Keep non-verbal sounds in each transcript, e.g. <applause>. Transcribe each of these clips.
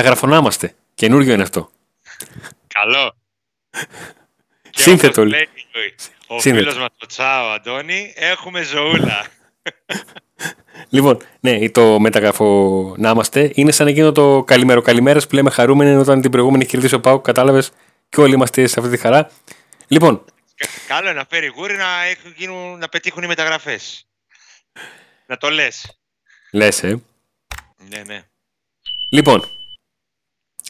Μεταγραφονάμαστε. Καινούριο είναι αυτό. Καλό. <laughs> Και Σύνθετο. όπως λέει Ο Σύνθετο. φίλος μας ο Τσάο Αντώνη, έχουμε ζωούλα. <laughs> Λοιπόν, ναι, το μεταγραφό να είμαστε είναι σαν εκείνο το καλημέρο καλημέρα που λέμε χαρούμενοι όταν την προηγούμενη έχει κερδίσει ο Πάουκ. Κατάλαβες και όλοι είμαστε σε αυτή τη χαρά. Λοιπόν, Κα- Καλό είναι να φέρει γούρι να, έχουν, γίνουν, να πετύχουν οι μεταγραφές. Να το λες. λες, ε. Ναι, ναι. Λοιπόν,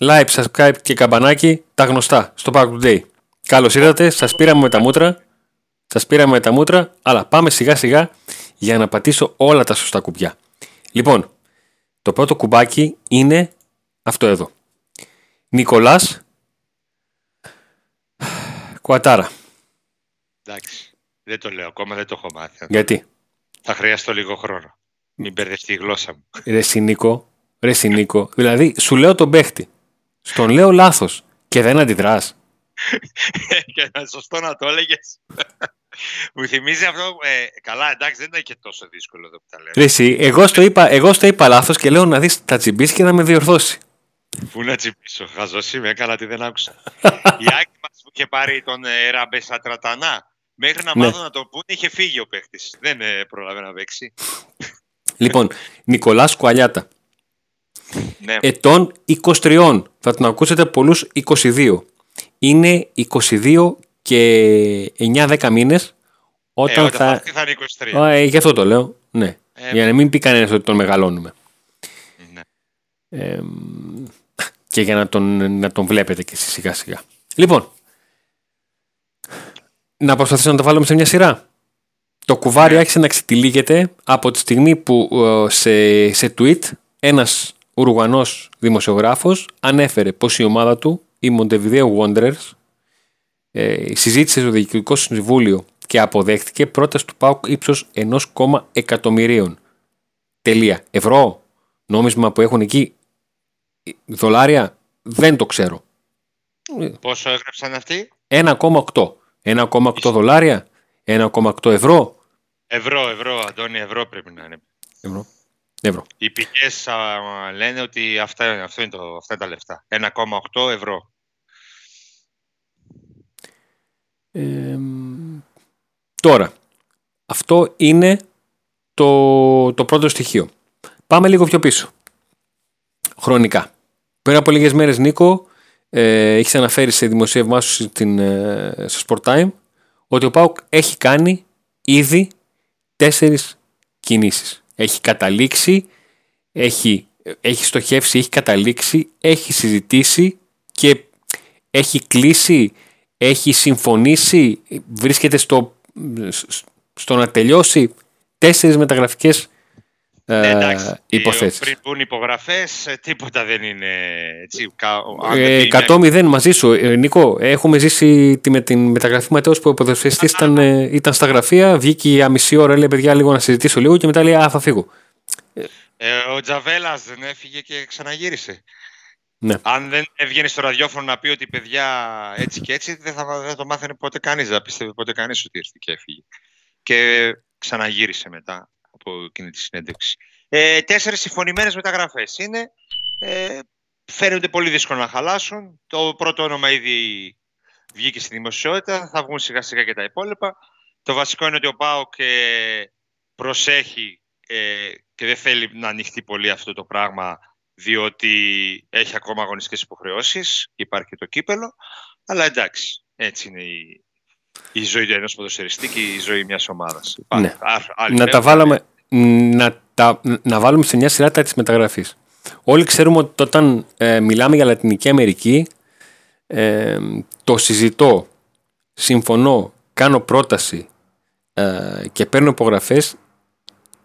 like, subscribe και καμπανάκι, τα γνωστά στο Pack Today. Καλώς ήρθατε, σας πήραμε με τα μούτρα, σας πήραμε με τα μούτρα, αλλά πάμε σιγά σιγά για να πατήσω όλα τα σωστά κουμπιά. Λοιπόν, το πρώτο κουμπάκι είναι αυτό εδώ. Νικολάς Κουατάρα. Εντάξει. Δεν το λέω ακόμα, δεν το έχω μάθει. Γιατί; Θα χρειαστώ λίγο χρόνο. Μην μπερδευτεί η γλώσσα μου. Ρε Σινίκο, ρε Σινίκο. Δηλαδή, σου λέω τον παίχτη. Στον λέω λάθος και δεν αντιδράς. <laughs> και να σωστό να το έλεγες. μου θυμίζει αυτό. Ε, καλά, εντάξει, δεν είναι και τόσο δύσκολο εδώ που τα λέω. Ρε εσύ, εγώ στο είπα, εγώ στο είπα λάθος και λέω να δεις τα τσιμπήσεις και να με διορθώσει. Πού να τσιμπήσω, χαζό είμαι, έκανα τι δεν άκουσα. <laughs> Η Άκη μας που είχε πάρει τον ε, Ραμπέσα Τρατανά. Μέχρι να Ναι. μάθω να το πούνε, είχε φύγει ο παίχτη. Δεν ε, πρόλαβε να παίξει. Λοιπόν, Νικολάς Κουαλιάτα. Ναι, Ετών 23. Θα τον ακούσετε πολλούς 22. Είναι 22 και 9-10 μήνες ε, όταν όταν θα θα... έρθει θα είναι 23. Α, ε, γι' αυτό το λέω. Ναι. Ε, Για να μην πει κανένας ότι τον μεγαλώνουμε. ναι. Ε, και για να τον, να τον βλέπετε και εσείς σιγά σιγά. Λοιπόν, να προσπαθήσω να το βάλουμε σε μια σειρά. Το κουβάρι Ναι. άρχισε να ξετυλίγεται από τη στιγμή που ε, σε, σε tweet ένας Ουρουγανός δημοσιογράφος ανέφερε πως η ομάδα του, η Montevideo Wanderers, ε, συζήτησε στο Διοικητικό Συμβούλιο και αποδέχτηκε πρόταση του ΠΑΟΚ ύψος 1,1 εκατομμυρίων. Τελεία. Ευρώ, νόμισμα που έχουν εκεί, δολάρια, δεν το ξέρω. Πόσο έγραψαν αυτοί, 1,8. 1,8 δολάρια, 1,8 ευρώ. Ευρώ, ευρώ, Αντώνη, ευρώ πρέπει να είναι. Ευρώ. Ευρώ. Οι πηγές λένε ότι αυτά, αυτό είναι το, αυτά είναι τα λεφτά. 1,8 ευρώ. Ε, τώρα, αυτό είναι το, το πρώτο στοιχείο. Πάμε λίγο πιο πίσω. Χρονικά. Πριν από λίγες μέρες, Νίκο, ε, έχεις αναφέρει σε δημοσίευμά σου στην, ε, στο Sport Time ότι ο ΠΑΟΚ έχει κάνει ήδη τέσσερις κινήσεις. Έχει καταλήξει, έχει, έχει στοχεύσει, έχει καταλήξει, έχει συζητήσει και έχει κλείσει, έχει συμφωνήσει, βρίσκεται στο, στο να τελειώσει τέσσερις μεταγραφικές ε, Ναι, εντάξει, υποθέσεις. Πριν μπουν υπογραφές, τίποτα δεν είναι έτσι. κα- αν δεν Ε, είναι- 100-0 μαζί σου. Ε, Νικό, έχουμε ζήσει τη, με την μεταγραφή Ματέος που ο ποδοσφαιριστής ήταν, ε, ήταν στα γραφεία, βγήκε για μισή ώρα, λέει παιδιά λίγο να συζητήσω λίγο και μετά λέει α, θα φύγω. Ε, ο Τζαβέλας δεν έφυγε και ξαναγύρισε. Ναι. Αν δεν έβγαινε στο ραδιόφωνο να πει ότι παιδιά έτσι και έτσι, δεν θα δεν το μάθαινε ποτέ κανείς. Δεν πίστευε ποτέ κανείς ότι ήρθε και έφυγε. Και ξαναγύρισε μετά από εκείνη τη συνέντευξη. Ε, Τέσσερις συμφωνημένες μεταγραφές είναι. Ε, φαίνονται πολύ δύσκολο να χαλάσουν. Το πρώτο όνομα ήδη βγήκε στη δημοσιότητα. Θα βγουν σιγά σιγά και τα υπόλοιπα. Το βασικό είναι ότι ο ΠΑΟΚ ε, προσέχει ε, και δεν θέλει να ανοιχτεί πολύ αυτό το πράγμα διότι έχει ακόμα αγωνιστικές υποχρεώσεις και υπάρχει και το κύπελο. Αλλά εντάξει, έτσι είναι η, η ζωή ενός ποδοσφαιριστή και η ζωή μιας ομάδας. Ναι. Α- άλλοι να τα φεύγουν, βάλουμε, να, τα, να βάλουμε σε μια σειρά τα της μεταγραφής. Όλοι ξέρουμε ότι όταν ε, μιλάμε για Λατινική Αμερική ε, το συζητώ, συμφωνώ, κάνω πρόταση ε, και παίρνω υπογραφές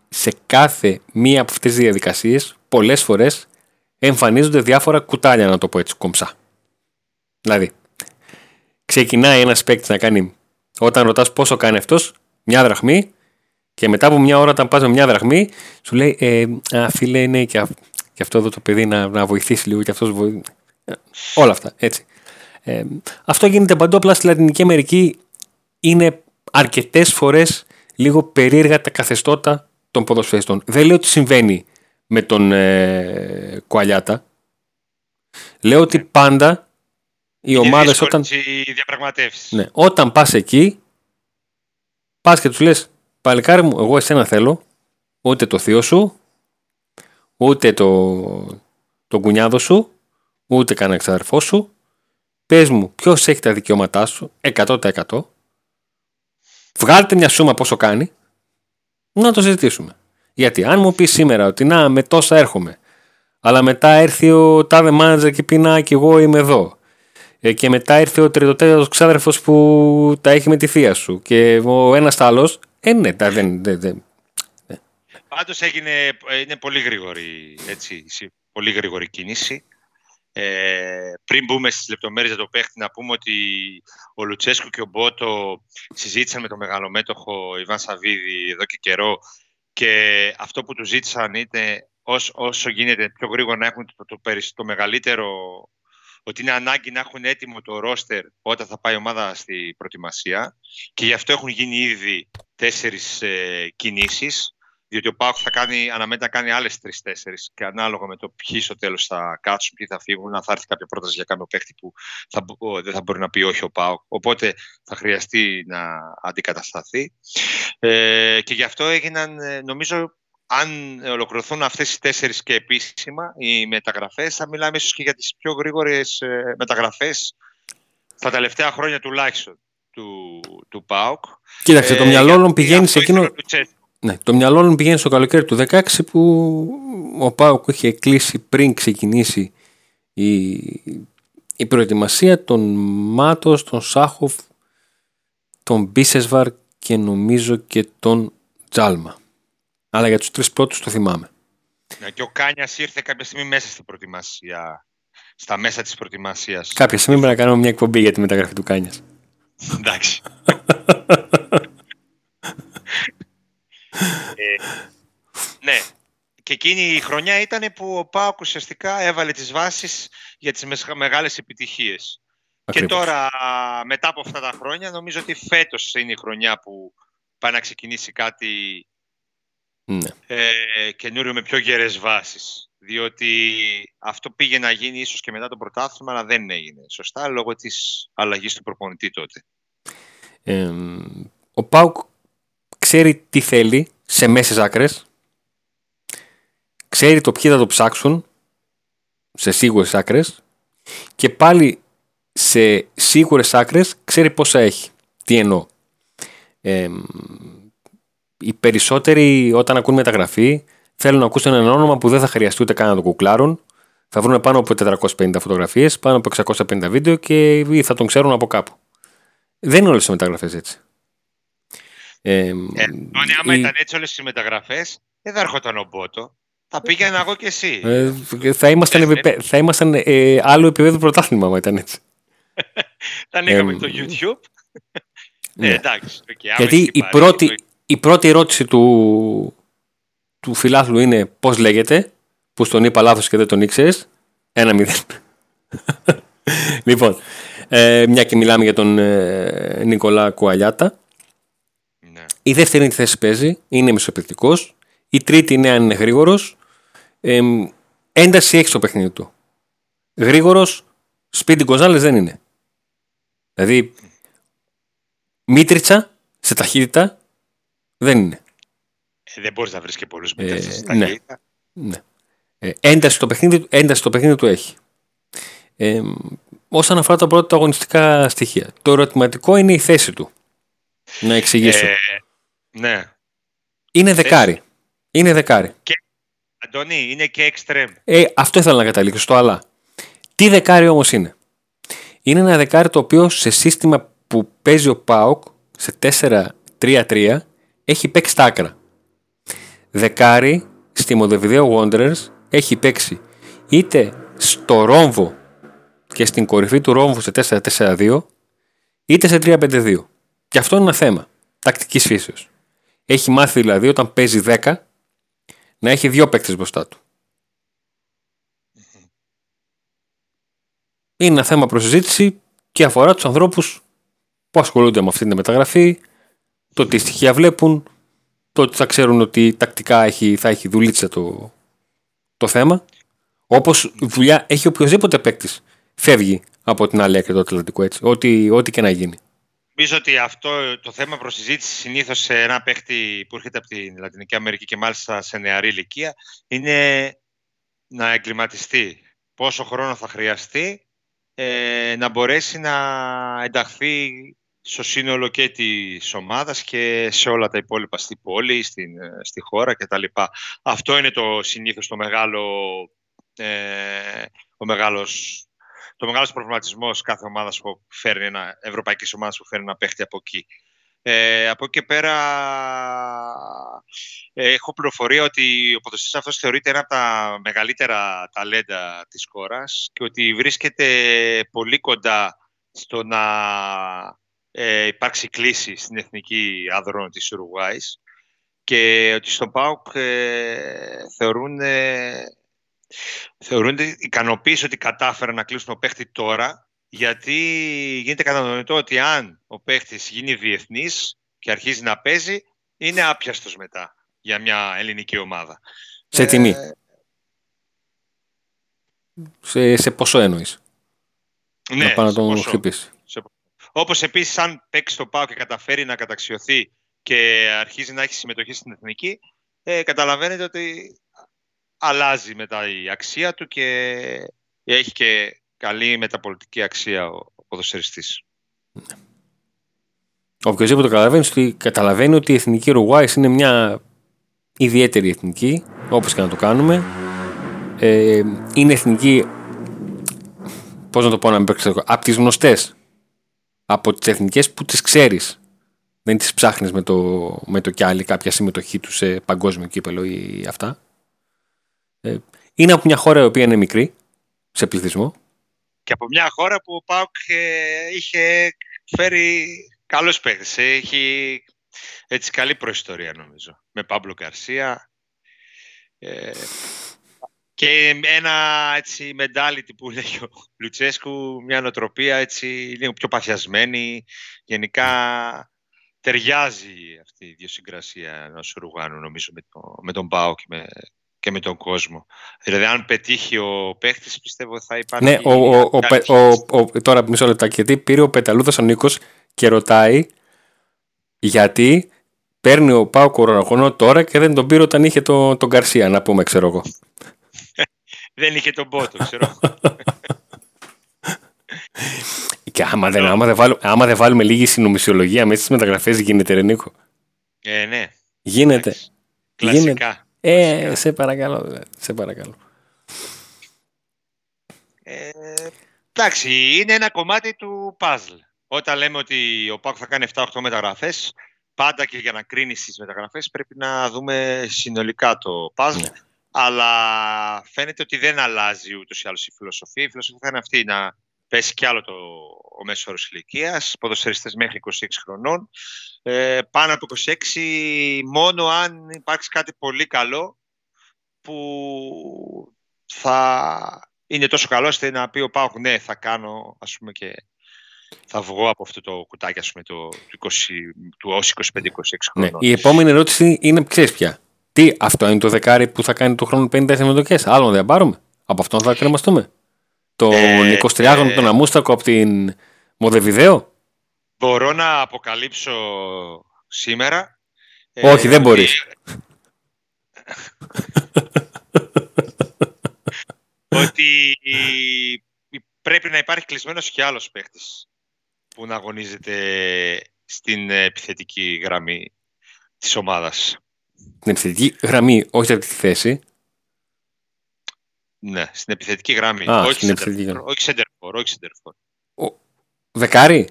σε κάθε μία από αυτές τις διαδικασίες πολλές φορές εμφανίζονται διάφορα κουτάλια να το πω έτσι κομψά. Δηλαδή, ξεκινάει ένας παίκτης να κάνει όταν ρωτάς πόσο κάνει αυτός μια δραχμή και μετά από μια ώρα όταν πας με μια δραχμή σου λέει ε, α, φίλε ναι και, αυ- και αυτό εδώ το παιδί να, να βοηθήσει λίγο και αυτός βοη... Ε, όλα αυτά έτσι. Ε, αυτό γίνεται παντού απλά στη Λατινική Αμερική είναι αρκετές φορές λίγο περίεργα τα καθεστώτα των ποδοσφαιριστών. Δεν λέω ότι συμβαίνει με τον ε, Κουαλιάτα. Λέω ότι πάντα οι Είναι ομάδες δύσκολες όταν, οι διαπραγματεύσεις. ναι, όταν πας εκεί, πας και τους λες, παλικάρι μου, εγώ εσένα θέλω, ούτε το θείο σου, ούτε το, το κουνιάδο σου, ούτε κανένα ξαδερφό σου, πες μου ποιος έχει τα δικαιώματά σου, 100%, βγάλτε μια σούμα πόσο κάνει, να το συζητήσουμε. Γιατί αν μου πεις σήμερα ότι να με τόσα έρχομαι, αλλά μετά έρθει ο τάδε μάνατζερ και πει να και εγώ είμαι εδώ. Ε, και μετά έρθει ο τριτοτέταρτος ξάδερφος που τα έχει με τη θεία σου και ο ένας άλλος, ε ναι, τα, δεν, δεν, δεν. Πάντως έγινε, ε, είναι πολύ γρήγορη, έτσι, συ- πολύ γρήγορη κίνηση. Ε, πριν μπούμε στις λεπτομέρειες για το παίχτη, να πούμε ότι ο Λουτσέσκου και ο Μπότο συζήτησαν με τον μεγαλομέτωχο Ιβάν Σαββίδη εδώ και καιρό και αυτό που του ζήτησαν είναι όσο, όσο γίνεται πιο γρήγορα να έχουν το, το, περισ- το μεγαλύτερο ότι είναι ανάγκη να έχουν έτοιμο το ρόστερ όταν θα πάει η ομάδα στη προετοιμασία και γι' αυτό έχουν γίνει ήδη τέσσερις ε, κινήσεις διότι ο Πάουκ θα κάνει, αναμένεται να κάνει άλλες τρει-τέσσερι και ανάλογα με το ποιοι στο τέλος θα κάτσουν, ποιοι θα φύγουν, αν θα έρθει κάποια πρόταση για κάποιο παίχτη που θα, μπο- δεν θα μπορεί να πει όχι ο Πάουκ. Οπότε θα χρειαστεί να αντικατασταθεί. Ε, και γι' αυτό έγιναν, ε, νομίζω, αν ολοκληρωθούν αυτές οι τέσσερις και επίσημα οι μεταγραφές, θα μιλάμε ίσως και για τις πιο γρήγορες ε, μεταγραφές στα τελευταία χρόνια τουλάχιστον του, του ΠΑΟΚ. Κοίταξε, το Ε, μυαλό γιατί όλων πηγαίνει σε αυτό ήθελε εκείνο. ο Λουτσέσκου. Ναι, το μυαλό όλων πηγαίνει στο καλοκαίρι του 16 που ο Πάουκ είχε κλείσει πριν ξεκινήσει η, η προετοιμασία των Μάτος, τον Σάχοφ, τον Μπίσεσβαρ και νομίζω και τον Τζάλμα. Αλλά για τους τρεις πρώτους το θυμάμαι. Ναι, και ο Κάνιας ήρθε κάποια στιγμή μέσα στην προετοιμασία. Στα μέσα της προετοιμασίας. Κάποια στιγμή πρέπει να κάνουμε μια εκπομπή για τη μεταγραφή του Κάνιας. Εντάξει. ε, ναι. Και εκείνη η χρονιά ήταν που ο Πάοκ ουσιαστικά έβαλε τις βάσεις για τις μεσ- μεγάλες επιτυχίες. Και Ακριβώς. τώρα, μετά από αυτά τα χρόνια, νομίζω ότι φέτος είναι η χρονιά που πάει να ξεκινήσει κάτι Ναι. ε, καινούριο με πιο γερές βάσεις. Διότι αυτό πήγε να γίνει ίσως και μετά το πρωτάθλημα, αλλά δεν έγινε. Σωστά, λόγω της αλλαγής του προπονητή τότε. Ε, ο Πάουκ ξέρει τι θέλει σε μέσες άκρες. Ξέρει το ποιοι θα το ψάξουν σε σίγουρες άκρες. Και πάλι σε σίγουρες άκρες ξέρει πόσα έχει. Τι εννοώ. Ε, οι περισσότεροι όταν ακούν μεταγραφή θέλουν να ακούσουν ένα όνομα που δεν θα χρειαστεί ούτε καν να το γκουγκλάρουν. Θα βρουν πάνω από 450 φωτογραφίες, πάνω από 650 βίντεο και ή θα τον ξέρουν από κάπου. Δεν είναι όλες οι μεταγραφές έτσι. Ε, Ε, Τόνι, άμα η- ήταν έτσι όλες οι μεταγραφές, δεν θα έρχονταν ο Μπότο. Θα πήγαινα εγώ και εσύ. ε, θα ήμασταν, Ε, επιπέ- θα ήμασταν ε, άλλο επίπεδο πρωτάθλημα άμα ήταν έτσι. <laughs> Θα ανοίγαμε ε, το YouTube. ναι. ναι, εντάξει. οκ, άμα Γιατί είσαι η παρέα, πρώτη, το- η πρώτη ερώτηση του, του φιλάθλου είναι πώς λέγεται, που στον είπα λάθος και δεν τον ήξερες. Ένα μηδέν. <laughs> λοιπόν, ε, μια και μιλάμε για τον ε, Νικολά Κουαλιάτα. Ναι. Η δεύτερη θέση παίζει, είναι μισοπληκτικός. Η τρίτη είναι αν είναι γρήγορος. ένταση έχει στο παιχνίδι του. Γρήγορος, σπίτι Γκοζάλες δεν είναι. Δηλαδή, Μίτριτσα σε ταχύτητα δεν είναι. Ε, δεν μπορείς να βρεις και πολλούς Ε, μετρήσεις στα ναι. ταχύτητα. Ναι. Ε, ένταση, στο παιχνίδι, ένταση στο παιχνίδι του έχει. Ε, όσον αφορά τα πρώτα αγωνιστικά στοιχεία. Το ερωτηματικό είναι η θέση του. Να εξηγήσω. Ε, ναι. είναι δεκάρι. Είναι δεκάρι. Αντώνη, είναι και extreme. Ε, αυτό ήθελα να καταλήξω στο αλλά. Τι δεκάρι όμως είναι; Είναι ένα δεκάρι το οποίο σε σύστημα που παίζει ο ΠΑΟΚ σε 4-3-3 έχει παίξει τα άκρα. Δεκάρι στη Montevideo Wanderers έχει παίξει είτε στο ρόμβο και στην κορυφή του ρόμβου σε 4-4-2 είτε σε 3-5-2. Και αυτό είναι ένα θέμα τακτικής φύσεως. Έχει μάθει δηλαδή όταν παίζει 10 να έχει δύο παίκτες μπροστά του. Είναι ένα θέμα προσυζήτηση και αφορά τους ανθρώπους που ασχολούνται με αυτή τη μεταγραφή, το τι στοιχεία βλέπουν, το ότι θα ξέρουν ότι τακτικά έχει, θα έχει δουλίτσα το, το θέμα. Όπως δουλειά έχει οποιοδήποτε παίκτης. Φεύγει από την άλλη άκρη του Ατλαντικού έτσι. Ό,τι, ό,τι και να γίνει. Νομίζω ότι αυτό το θέμα προς συζήτηση συνήθως σε ένα παίχτη που έρχεται από την Λατινική Αμερική και μάλιστα σε νεαρή ηλικία είναι να εγκληματιστεί. Πόσο χρόνο θα χρειαστεί ε, να μπορέσει να ενταχθεί στο σύνολο και της ομάδας και σε όλα τα υπόλοιπα στη πόλη, στην, ε, στη χώρα κτλ. Αυτό είναι το συνήθως το μεγάλο, ε, ο μεγάλος, το μεγάλος προβληματισμός κάθε ομάδας που φέρνει ένα, ευρωπαϊκής ομάδας που φέρνει ένα παίχτη από εκεί. Ε, από εκεί και πέρα ε, έχω πληροφορία ότι ο ποδοσφαιριστής αυτός θεωρείται ένα από τα μεγαλύτερα ταλέντα της χώρας και ότι βρίσκεται πολύ κοντά στο να ε, υπάρξει κλίση στην εθνική άδρων της Ουρουγουάης και ότι στον ΠΑΟΚ ε, θεωρούν, ε, θεωρούν ικανοποίηση ότι κατάφεραν να κλείσουν το παίχτη τώρα γιατί γίνεται κατανοητό ότι αν ο παίχτης γίνει διεθνής και αρχίζει να παίζει, είναι άπιαστος μετά για μια ελληνική ομάδα. Σε τιμή. Ε, σε, σε ποσό εννοείς. Ναι, να πάει να τον χτυπήσεις. Όπως επίσης αν παίξει το ΠΑΟ και καταφέρει να καταξιωθεί και αρχίζει να έχει συμμετοχή στην εθνική, ε, καταλαβαίνετε ότι αλλάζει μετά η αξία του και έχει και καλή μεταπολιτική αξία ο, ο ποδοσφαιριστής. Οποιοςδήποτε καταλαβαίνει ότι, καταλαβαίνει ότι η εθνική Ρουγουάη είναι μια ιδιαίτερη εθνική, όπως και να το κάνουμε. Ε, είναι εθνική, πώς να το πω να μην από τις γνωστές από τις εθνικές που τις ξέρεις. Δεν τις ψάχνεις με το, με το κι άλλη κάποια συμμετοχή τους σε παγκόσμιο κύπελο ή αυτά. Ε, είναι από μια χώρα η οποία είναι μικρή σε πληθυσμό. Και από μια χώρα που ο Πάουκ ε, είχε φέρει καλός παίκτης. Έχει έτσι καλή προϊστορία νομίζω. Με Πάμπλο Καρσία. Ε, και ένα έτσι mentality που λέει ο Λουτσέσκου, μια νοοτροπία έτσι λίγο πιο παθιασμένη. Γενικά ταιριάζει αυτή η ιδιοσυγκρασία ενός Ρουγάνου νομίζω με, το, με τον Πάο και με, και με τον κόσμο. Δηλαδή, αν πετύχει ο παίχτη, πιστεύω θα υπάρχει. Ναι, ο, ο, ο, ο, ο, τώρα μισό λεπτά. Γιατί πήρε ο Πεταλούδας ο Νίκος και ρωτάει γιατί παίρνει ο Πάο Κοροναγωνό τώρα και δεν τον πήρε όταν είχε τον το Γκαρσία, να πούμε, ξέρω εγώ δεν είχε τον πότο, ξέρω. <laughs> Και άμα δεν, άμα δεν, βάλουμε, άμα δεν βάλουμε λίγη συνομισιολογία μέσα στις μεταγραφές γίνεται ρε Νίκο. Ε, ναι. Γίνεται. Κλασικά. Γίνεται. Ε, σε παρακαλώ. Σε παρακαλώ. Ε, εντάξει, είναι ένα κομμάτι του puzzle. Όταν λέμε ότι ο Πάκο θα κάνει 7-8 μεταγραφές, πάντα και για να κρίνεις τις μεταγραφές πρέπει να δούμε συνολικά το puzzle. Ναι αλλά φαίνεται ότι δεν αλλάζει ούτως ή άλλως η φιλοσοφία. Η φιλοσοφία θα είναι αυτή να πέσει κι άλλο το, ο μέσος όρος ηλικίας, ποδοσφαιριστές μέχρι 26 χρονών. Ε, πάνω από 26, μόνο αν υπάρξει κάτι πολύ καλό που θα είναι τόσο καλό ώστε να πει ο Πάουκ ναι θα κάνω ας πούμε και θα βγω από αυτό το κουτάκι ας πούμε το, του, 20, του 25-26 ναι, χρονών. η επόμενη ερώτηση είναι ξέρεις πια. Τι, αυτό είναι το δεκάρι που θα κάνει το χρόνο 50 συμμετοχέ. Άλλον δεν πάρουμε. Από αυτόν θα κρεμαστούμε. Το ε, 23χρονο ε, τον Αμούστακο από την Μοδεβιδέο; Μπορώ να αποκαλύψω σήμερα. Όχι, δεν μπορείς. ότι πρέπει να υπάρχει κλεισμένος και άλλος παίχτης που να αγωνίζεται στην επιθετική γραμμή της ομάδας την επιθετική γραμμή, όχι από τη θέση. Ναι, στην επιθετική γραμμή. Α, όχι, στην επιθετική γραμμή. όχι σεντερφόρ, όχι σεντερφόρ. Δεκάρι;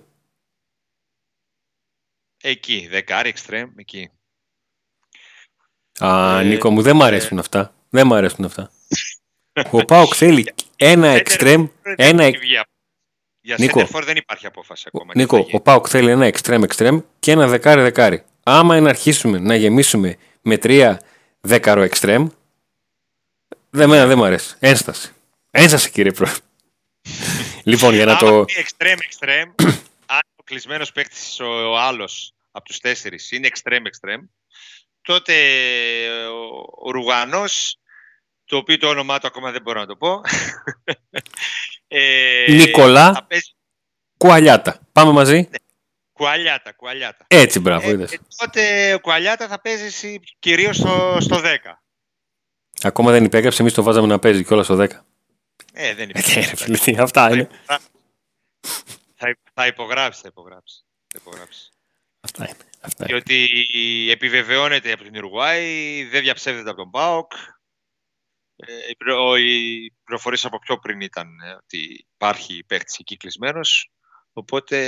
Εκεί, δεκάρι, εξτρέμ, εκεί. Α, ε, Νίκο μου, δεν μ' αρέσουν ε, αυτά. Δεν μ' αρέσουν αυτά. Ο Πάοκ θέλει <laughs> ένα εξτρέμ, ένα... Για σέντερφορ δεν υπάρχει απόφαση ακόμα. Νίκο, ο Πάοκ θέλει ένα εξτρέμ εξτρέμ και ένα δεκάρι δεκάρι. Άμα να αρχίσουμε να γεμίσουμε με τρία δέκαρο εξτρέμ. Δεν, μένα δεν μου αρέσει. Ένσταση. Ένσταση κύριε Πρόεδρε. λοιπόν, για να το. Εξτρέμ, εξτρέμ. <clears throat> αν ο κλεισμένος παίκτης ο, ο άλλος από τους τέσσερις είναι εξτρέμ, εξτρέμ, τότε ο, ο Ρουγανό το οποίο το όνομά του ακόμα δεν μπορώ να το πω. <laughs> ε, Νικολά παίζει... Κουαλιάτα. Πάμε μαζί. Ναι. Κουαλιάτα, κουαλιάτα. Έτσι, μπράβο, ε, είδες. Ε, τότε ο Κουαλιάτα θα παίζεις κυρίως στο, στο 10. Ακόμα δεν υπέγραψε, εμείς το βάζαμε να παίζει κιόλας στο 10. Ε, δεν υπέγραψε. Ε, αυτά είναι. Θα, θα υπογράψει, θα υπογράψει. Θα υπογράψει. Αυτά είναι. Αυτά Διότι επιβεβαιώνεται από την Ιρουάη, δεν διαψεύδεται από τον ΠΑΟΚ. Ε, οι πληροφορίε από πιο πριν ήταν ε, ότι υπάρχει παίχτη εκεί κλεισμένος. Οπότε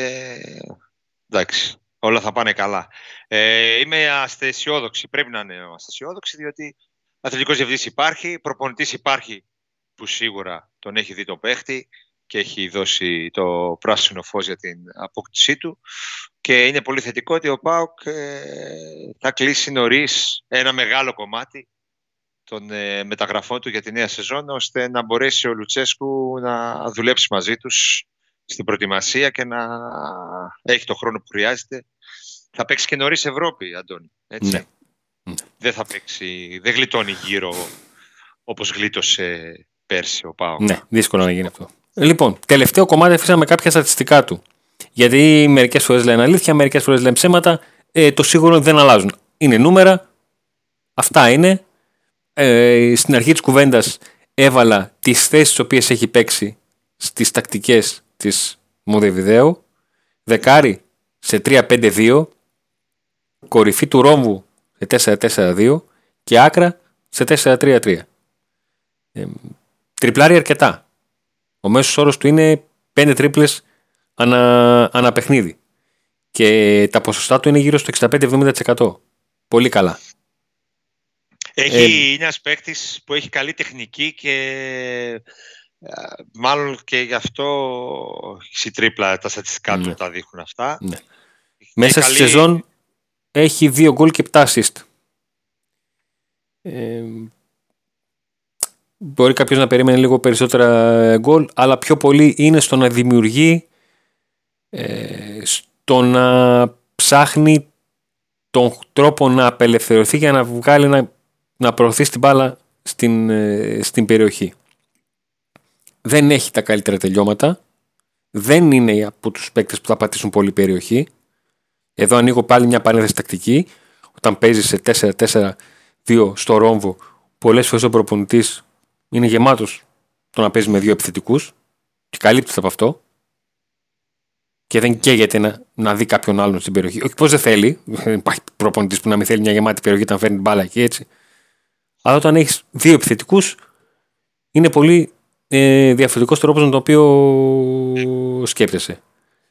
εντάξει, όλα θα πάνε καλά. Ε, είμαι αστεσιόδοξη, πρέπει να είναι αστεσιόδοξη, διότι αθλητικός διευθυντής υπάρχει, προπονητής υπάρχει που σίγουρα τον έχει δει το παίχτη και έχει δώσει το πράσινο φως για την απόκτησή του και είναι πολύ θετικό ότι ο ΠΑΟΚ ε, θα κλείσει νωρίς ένα μεγάλο κομμάτι των ε, μεταγραφών του για τη νέα σεζόν ώστε να μπορέσει ο Λουτσέσκου να δουλέψει μαζί τους στην προετοιμασία και να έχει το χρόνο που χρειάζεται. Θα παίξει και νωρίς Ευρώπη, Αντώνη. Έτσι. Ναι. Δεν θα παίξει, δεν γλιτώνει γύρω όπως γλίτωσε πέρσι ο Πάο. Ναι, δύσκολο να γίνει αυτό. Λοιπόν, τελευταίο κομμάτι αφήσαμε κάποια στατιστικά του. Γιατί μερικές φορές λένε αλήθεια, μερικές φορές λένε ψέματα. Ε, το σίγουρο δεν αλλάζουν. Είναι νούμερα. Αυτά είναι. Ε, στην αρχή της κουβέντας έβαλα τις θέσεις τι οποίες έχει παίξει στις τακτικές της Μοδεβιδέου. Δεκάρι σε 3-5-2. Κορυφή του ρόμβου σε 4-4-2 και άκρα σε 4-3-3. Ε, τριπλάρει αρκετά. Ο μέσος όρος του είναι 5 τρίπλες ανα, ανα παιχνίδι. Και τα ποσοστά του είναι γύρω στο 65-70%. Πολύ καλά. Έχει, ε, είναι ένας παίκτης που έχει καλή τεχνική και μάλλον και γι' αυτό η τρίπλα τα στατιστικά του ναι. τα δείχνουν αυτά. Ναι. Μέσα καλή... στη σεζόν έχει 2 γκολ και 7 assist. Ε, μπορεί κάποιος να περίμενε λίγο περισσότερα γκολ, αλλά πιο πολύ είναι στο να δημιουργεί, ε, στο να ψάχνει τον τρόπο να απελευθερωθεί για να βγάλει να, να προωθεί την μπάλα στην, ε, στην περιοχή. Δεν έχει τα καλύτερα τελειώματα. Δεν είναι από τους παίκτες που θα πατήσουν πολύ περιοχή. Εδώ ανοίγω πάλι μια παρένθεση τακτική. Όταν παίζεις σε 4-4-2 στο ρόμβο, πολλές φορές ο προπονητής είναι γεμάτος το να παίζει με δύο επιθετικούς και καλύπτεται από αυτό. Και δεν καίγεται να, να δει κάποιον άλλον στην περιοχή. Όχι πω δεν θέλει. Δεν υπάρχει προπονητής που να μην θέλει μια γεμάτη περιοχή όταν φέρνει την μπάλα εκεί έτσι. Αλλά όταν έχεις δύο επιθετικούς, είναι πολύ ε, διαφορετικός τρόπος με τον οποίο σκέπτεσαι.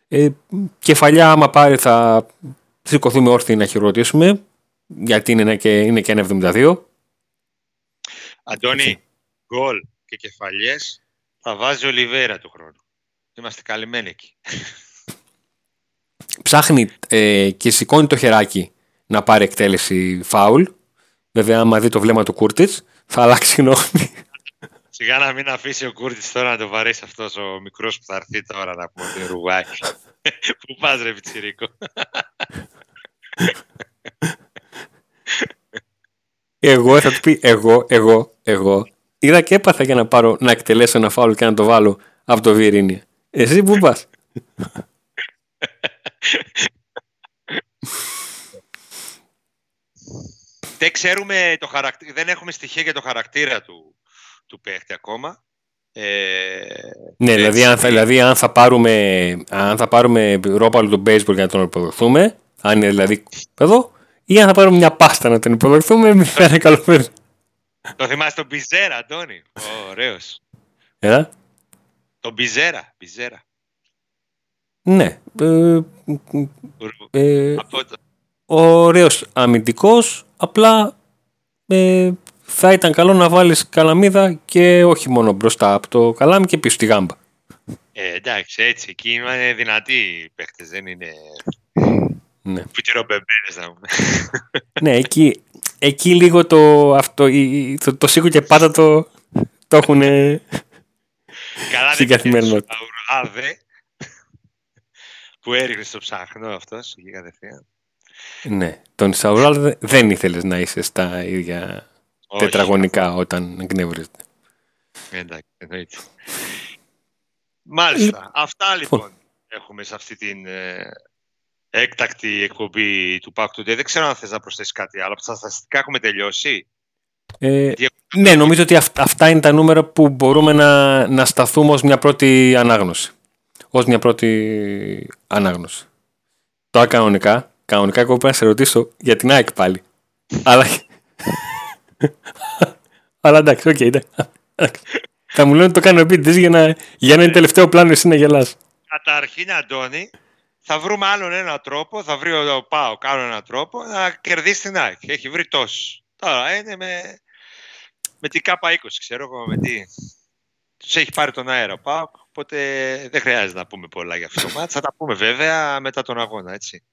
Ε, κεφαλιά, άμα πάρει, θα σηκωθούμε όρθιοι να χειροκροτήσουμε, γιατί είναι και, είναι και ένα 72. Αντώνη, γκολ και κεφαλιές θα βάζει ο Λιβέρα του χρόνου. Είμαστε καλυμμένοι εκεί. <laughs> Ψάχνει ε, και σηκώνει το χεράκι να πάρει εκτέλεση φάουλ. Βέβαια, άμα δει το βλέμμα του Κούρτιτς, θα αλλάξει γνώμη. Σιγά να μην αφήσει ο Κούρτιτς τώρα να το βαρέσει αυτός ο μικρός που θα έρθει τώρα να πούμε την Ρουγάη. <laughs> Πού πας ρε Πιτσιρίκο; εγώ θα του πει εγώ, εγώ, εγώ. Είδα και έπαθα για να πάρω να εκτελέσω ένα φάουλ και να το βάλω από το Βιερίνια. Εσύ πού πας; δεν ξέρουμε το χαρακτήρα, δεν έχουμε στοιχεία για το χαρακτήρα του, του παίχτη ακόμα. Ε, ναι, δηλαδή αν, θα, δηλαδή αν θα πάρουμε, αν θα πάρουμε ρόπαλο του baseball για να τον υποδοχθούμε, αν είναι δηλαδή εδώ, ή αν θα πάρουμε μια πάστα να τον υποδοχθούμε, μη φέρνει καλό Το θυμάσαι τον Μπιζέρα, Αντώνη; Ωραίος. Έλα. Τον Μπιζέρα, Μπιζέρα. Ναι. Ε, ε, ωραίος αμυντικός, απλά ε, θα ήταν καλό να βάλεις καλαμίδα και όχι μόνο μπροστά από το καλάμι και πίσω στη γάμπα. Ε, εντάξει, έτσι. Εκεί είναι δυνατοί οι παίχτες, δεν είναι... Ναι. Πουτυροπεμπέρες να πούμε. ναι, εκεί, εκεί λίγο το, αυτό, το, το σίγουρο και πάντα το, το έχουν Καλά στην καθημερινότητα. Άδε, που έριχνε στο ψάχνο αυτός εκεί κατευθείαν. Ναι, τον Σαουράλ δεν ήθελες να είσαι στα ίδια τετραγωνικά όταν εκνευρίζεται. Εντάξει, εννοείται. Μάλιστα. Αυτά λοιπόν έχουμε σε αυτή την ε, έκτακτη εκπομπή του PAOK Today. Δεν ξέρω αν θες να προσθέσεις κάτι άλλο. Από τα στατιστικά έχουμε τελειώσει. Ε, ναι, νομίζω ότι αυτά είναι τα νούμερα που μπορούμε να, να σταθούμε ως μια πρώτη ανάγνωση. Ως μια πρώτη ανάγνωση. Τώρα κανονικά, κανονικά εγώ πρέπει να σε ρωτήσω για την ΑΕΚ πάλι. Αλλά... <laughs> Αλλά εντάξει, OK, okay, <laughs> Θα μου λένε ότι το κάνω επίτηδες για να, για να είναι τελευταίο πλάνο εσύ να γελάς. Καταρχήν, Αντώνη, θα βρούμε άλλον έναν τρόπο, θα βρει ο Πάο άλλο έναν τρόπο να κερδίσει την ΑΕΚ. Έχει βρει τόσο. Τώρα είναι με, με την ΚΑΠΑ 20, ξέρω εγώ με τι. Τους έχει πάρει τον αέρα ο οπότε δεν χρειάζεται να πούμε πολλά για αυτό το μάτς. Θα τα πούμε βέβαια μετά τον αγώνα, έτσι.